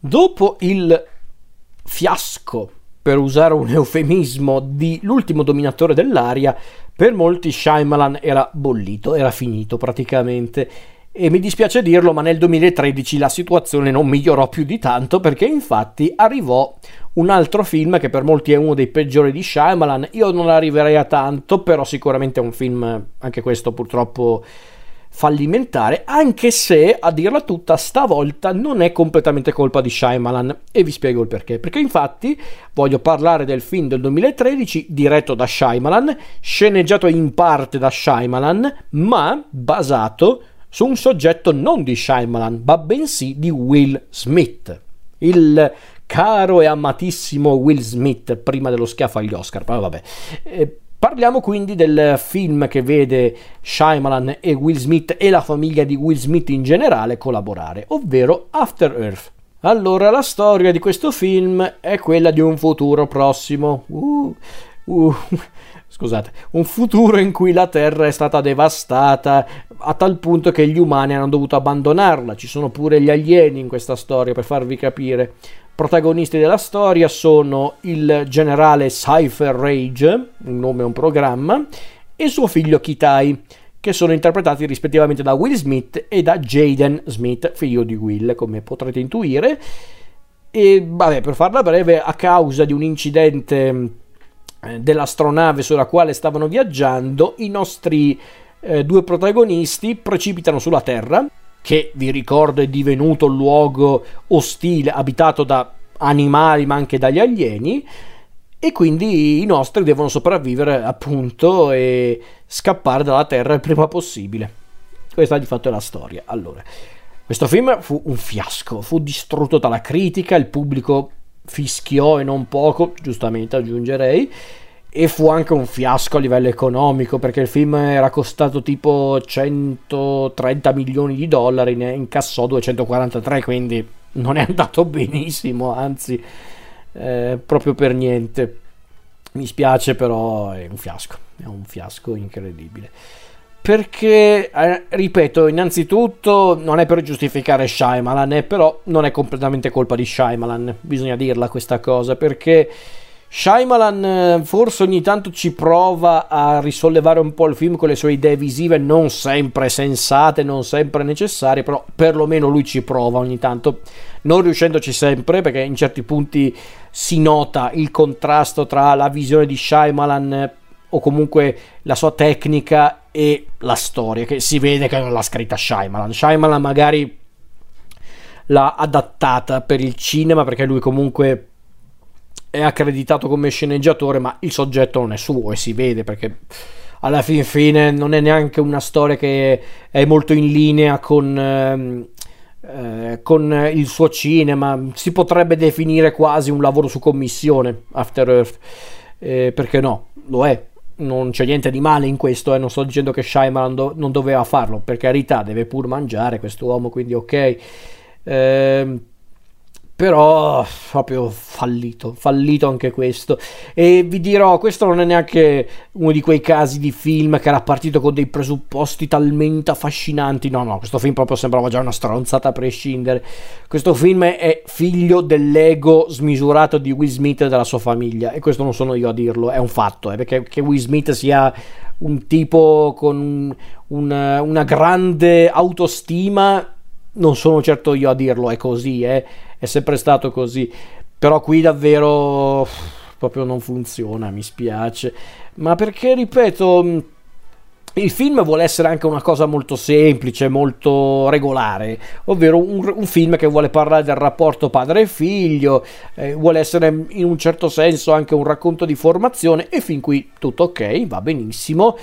Dopo il fiasco, per usare un eufemismo, di l'ultimo dominatore dell'aria, per molti Shyamalan era bollito, era finito praticamente. E mi dispiace dirlo, ma nel 2013 la situazione non migliorò più di tanto perché infatti arrivò un altro film che per molti è uno dei peggiori di Shyamalan. Io non arriverei a tanto, però sicuramente è un film, anche questo purtroppo fallimentare, anche se a dirla tutta stavolta non è completamente colpa di Shyamalan e vi spiego il perché. Perché infatti voglio parlare del film del 2013 diretto da Shyamalan, sceneggiato in parte da Shyamalan, ma basato su un soggetto non di Shyamalan, ma bensì di Will Smith. Il caro e amatissimo Will Smith prima dello schiaffo agli Oscar, ma vabbè. Eh, Parliamo quindi del film che vede Shyamalan e Will Smith e la famiglia di Will Smith in generale collaborare, ovvero After Earth. Allora, la storia di questo film è quella di un futuro prossimo. Uh, uh, scusate, un futuro in cui la Terra è stata devastata a tal punto che gli umani hanno dovuto abbandonarla. Ci sono pure gli alieni in questa storia, per farvi capire. Protagonisti della storia sono il generale Cypher Rage, un nome e un programma, e suo figlio Kitai, che sono interpretati rispettivamente da Will Smith e da Jaden Smith, figlio di Will, come potrete intuire. E vabbè, per farla breve, a causa di un incidente eh, dell'astronave sulla quale stavano viaggiando, i nostri eh, due protagonisti precipitano sulla Terra che vi ricordo è divenuto un luogo ostile, abitato da animali ma anche dagli alieni, e quindi i nostri devono sopravvivere appunto e scappare dalla Terra il prima possibile. Questa di fatto è la storia. Allora, questo film fu un fiasco, fu distrutto dalla critica, il pubblico fischiò e non poco, giustamente aggiungerei, e fu anche un fiasco a livello economico perché il film era costato tipo 130 milioni di dollari, ne incassò 243, quindi non è andato benissimo, anzi eh, proprio per niente. Mi spiace però è un fiasco, è un fiasco incredibile. Perché, eh, ripeto, innanzitutto non è per giustificare Shyamalan, eh, però non è completamente colpa di Shyamalan, bisogna dirla questa cosa, perché Shyamalan eh, forse ogni tanto ci prova a risollevare un po' il film con le sue idee visive non sempre sensate, non sempre necessarie, però perlomeno lui ci prova ogni tanto, non riuscendoci sempre perché in certi punti si nota il contrasto tra la visione di Shyamalan eh, o comunque la sua tecnica e la storia, che si vede che non l'ha scritta Shyamalan. Shyamalan magari l'ha adattata per il cinema perché lui comunque è accreditato come sceneggiatore, ma il soggetto non è suo e si vede perché alla fin fine non è neanche una storia che è molto in linea con, ehm, eh, con il suo cinema. Si potrebbe definire quasi un lavoro su commissione After Earth, eh, perché no, lo è. Non c'è niente di male in questo, eh. non sto dicendo che Shyamalan do- non doveva farlo, per carità, deve pur mangiare quest'uomo, quindi ok. Eh, però proprio fallito, fallito anche questo. E vi dirò, questo non è neanche uno di quei casi di film che era partito con dei presupposti talmente affascinanti. No, no, questo film proprio sembrava già una stronzata a prescindere. Questo film è figlio dell'ego smisurato di Will Smith e della sua famiglia. E questo non sono io a dirlo, è un fatto, eh, perché che Will Smith sia un tipo con una, una grande autostima non sono certo io a dirlo, è così, eh? È sempre stato così. Però qui davvero proprio non funziona, mi spiace. Ma perché, ripeto, il film vuole essere anche una cosa molto semplice, molto regolare, ovvero un, un film che vuole parlare del rapporto padre e figlio, eh, vuole essere in un certo senso anche un racconto di formazione e fin qui tutto ok, va benissimo.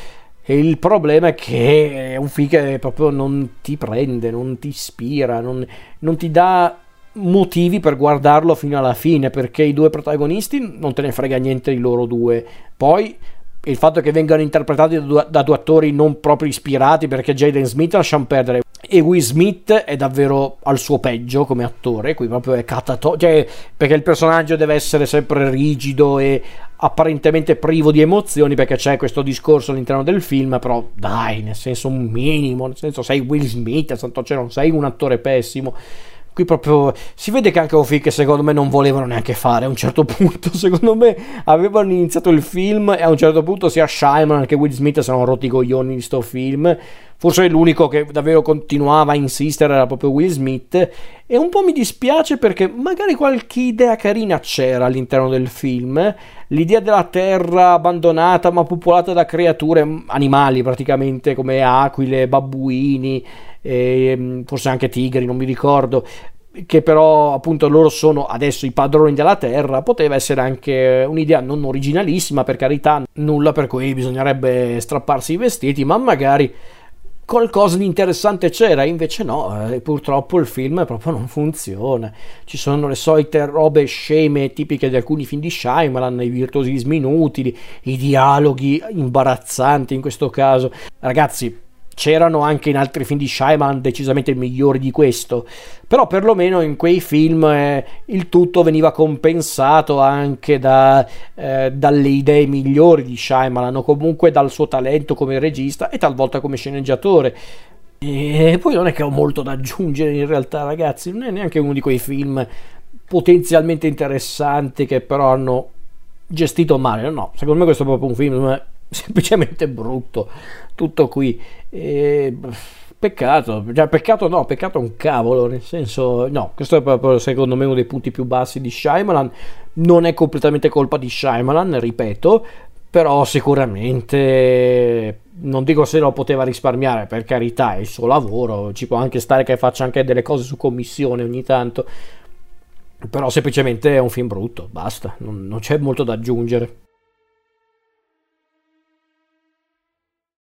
E il problema è che è un film che proprio non ti prende, non ti ispira, non, non ti dà motivi per guardarlo fino alla fine perché i due protagonisti non te ne frega niente di loro due. Poi il fatto che vengano interpretati da due, da due attori non proprio ispirati perché Jaden Smith lasciamo perdere e Will Smith è davvero al suo peggio come attore qui proprio è catato cioè perché il personaggio deve essere sempre rigido e apparentemente privo di emozioni perché c'è questo discorso all'interno del film però dai nel senso un minimo nel senso sei Will Smith santo cielo non sei un attore pessimo qui proprio si vede che anche un film che secondo me non volevano neanche fare a un certo punto. Secondo me avevano iniziato il film e a un certo punto sia Shyman che Will Smith si erano rotti i coglioni di sto film forse l'unico che davvero continuava a insistere era proprio Will Smith. E un po' mi dispiace perché magari qualche idea carina c'era all'interno del film. L'idea della terra abbandonata ma popolata da creature animali praticamente come aquile, babbuini e forse anche tigri non mi ricordo che però appunto loro sono adesso i padroni della terra, poteva essere anche un'idea non originalissima, per carità, nulla per cui bisognerebbe strapparsi i vestiti, ma magari qualcosa di interessante c'era, invece no, eh, purtroppo il film proprio non funziona. Ci sono le solite robe sceme tipiche di alcuni film di Shyamalan, i virtuosismi inutili, i dialoghi imbarazzanti in questo caso. Ragazzi, c'erano anche in altri film di Shyamalan decisamente migliori di questo, però perlomeno in quei film eh, il tutto veniva compensato anche da, eh, dalle idee migliori di Shyamalan o comunque dal suo talento come regista e talvolta come sceneggiatore. E poi non è che ho molto da aggiungere in realtà ragazzi, non è neanche uno di quei film potenzialmente interessanti che però hanno gestito male, no, secondo me questo è proprio un film semplicemente brutto, tutto qui. E, peccato, cioè, peccato no, peccato un cavolo, nel senso, no, questo è proprio secondo me uno dei punti più bassi di Shyamalan, non è completamente colpa di Shyamalan, ripeto, però sicuramente non dico se lo poteva risparmiare, per carità, è il suo lavoro, ci può anche stare che faccia anche delle cose su commissione ogni tanto, però semplicemente è un film brutto, basta, non, non c'è molto da aggiungere.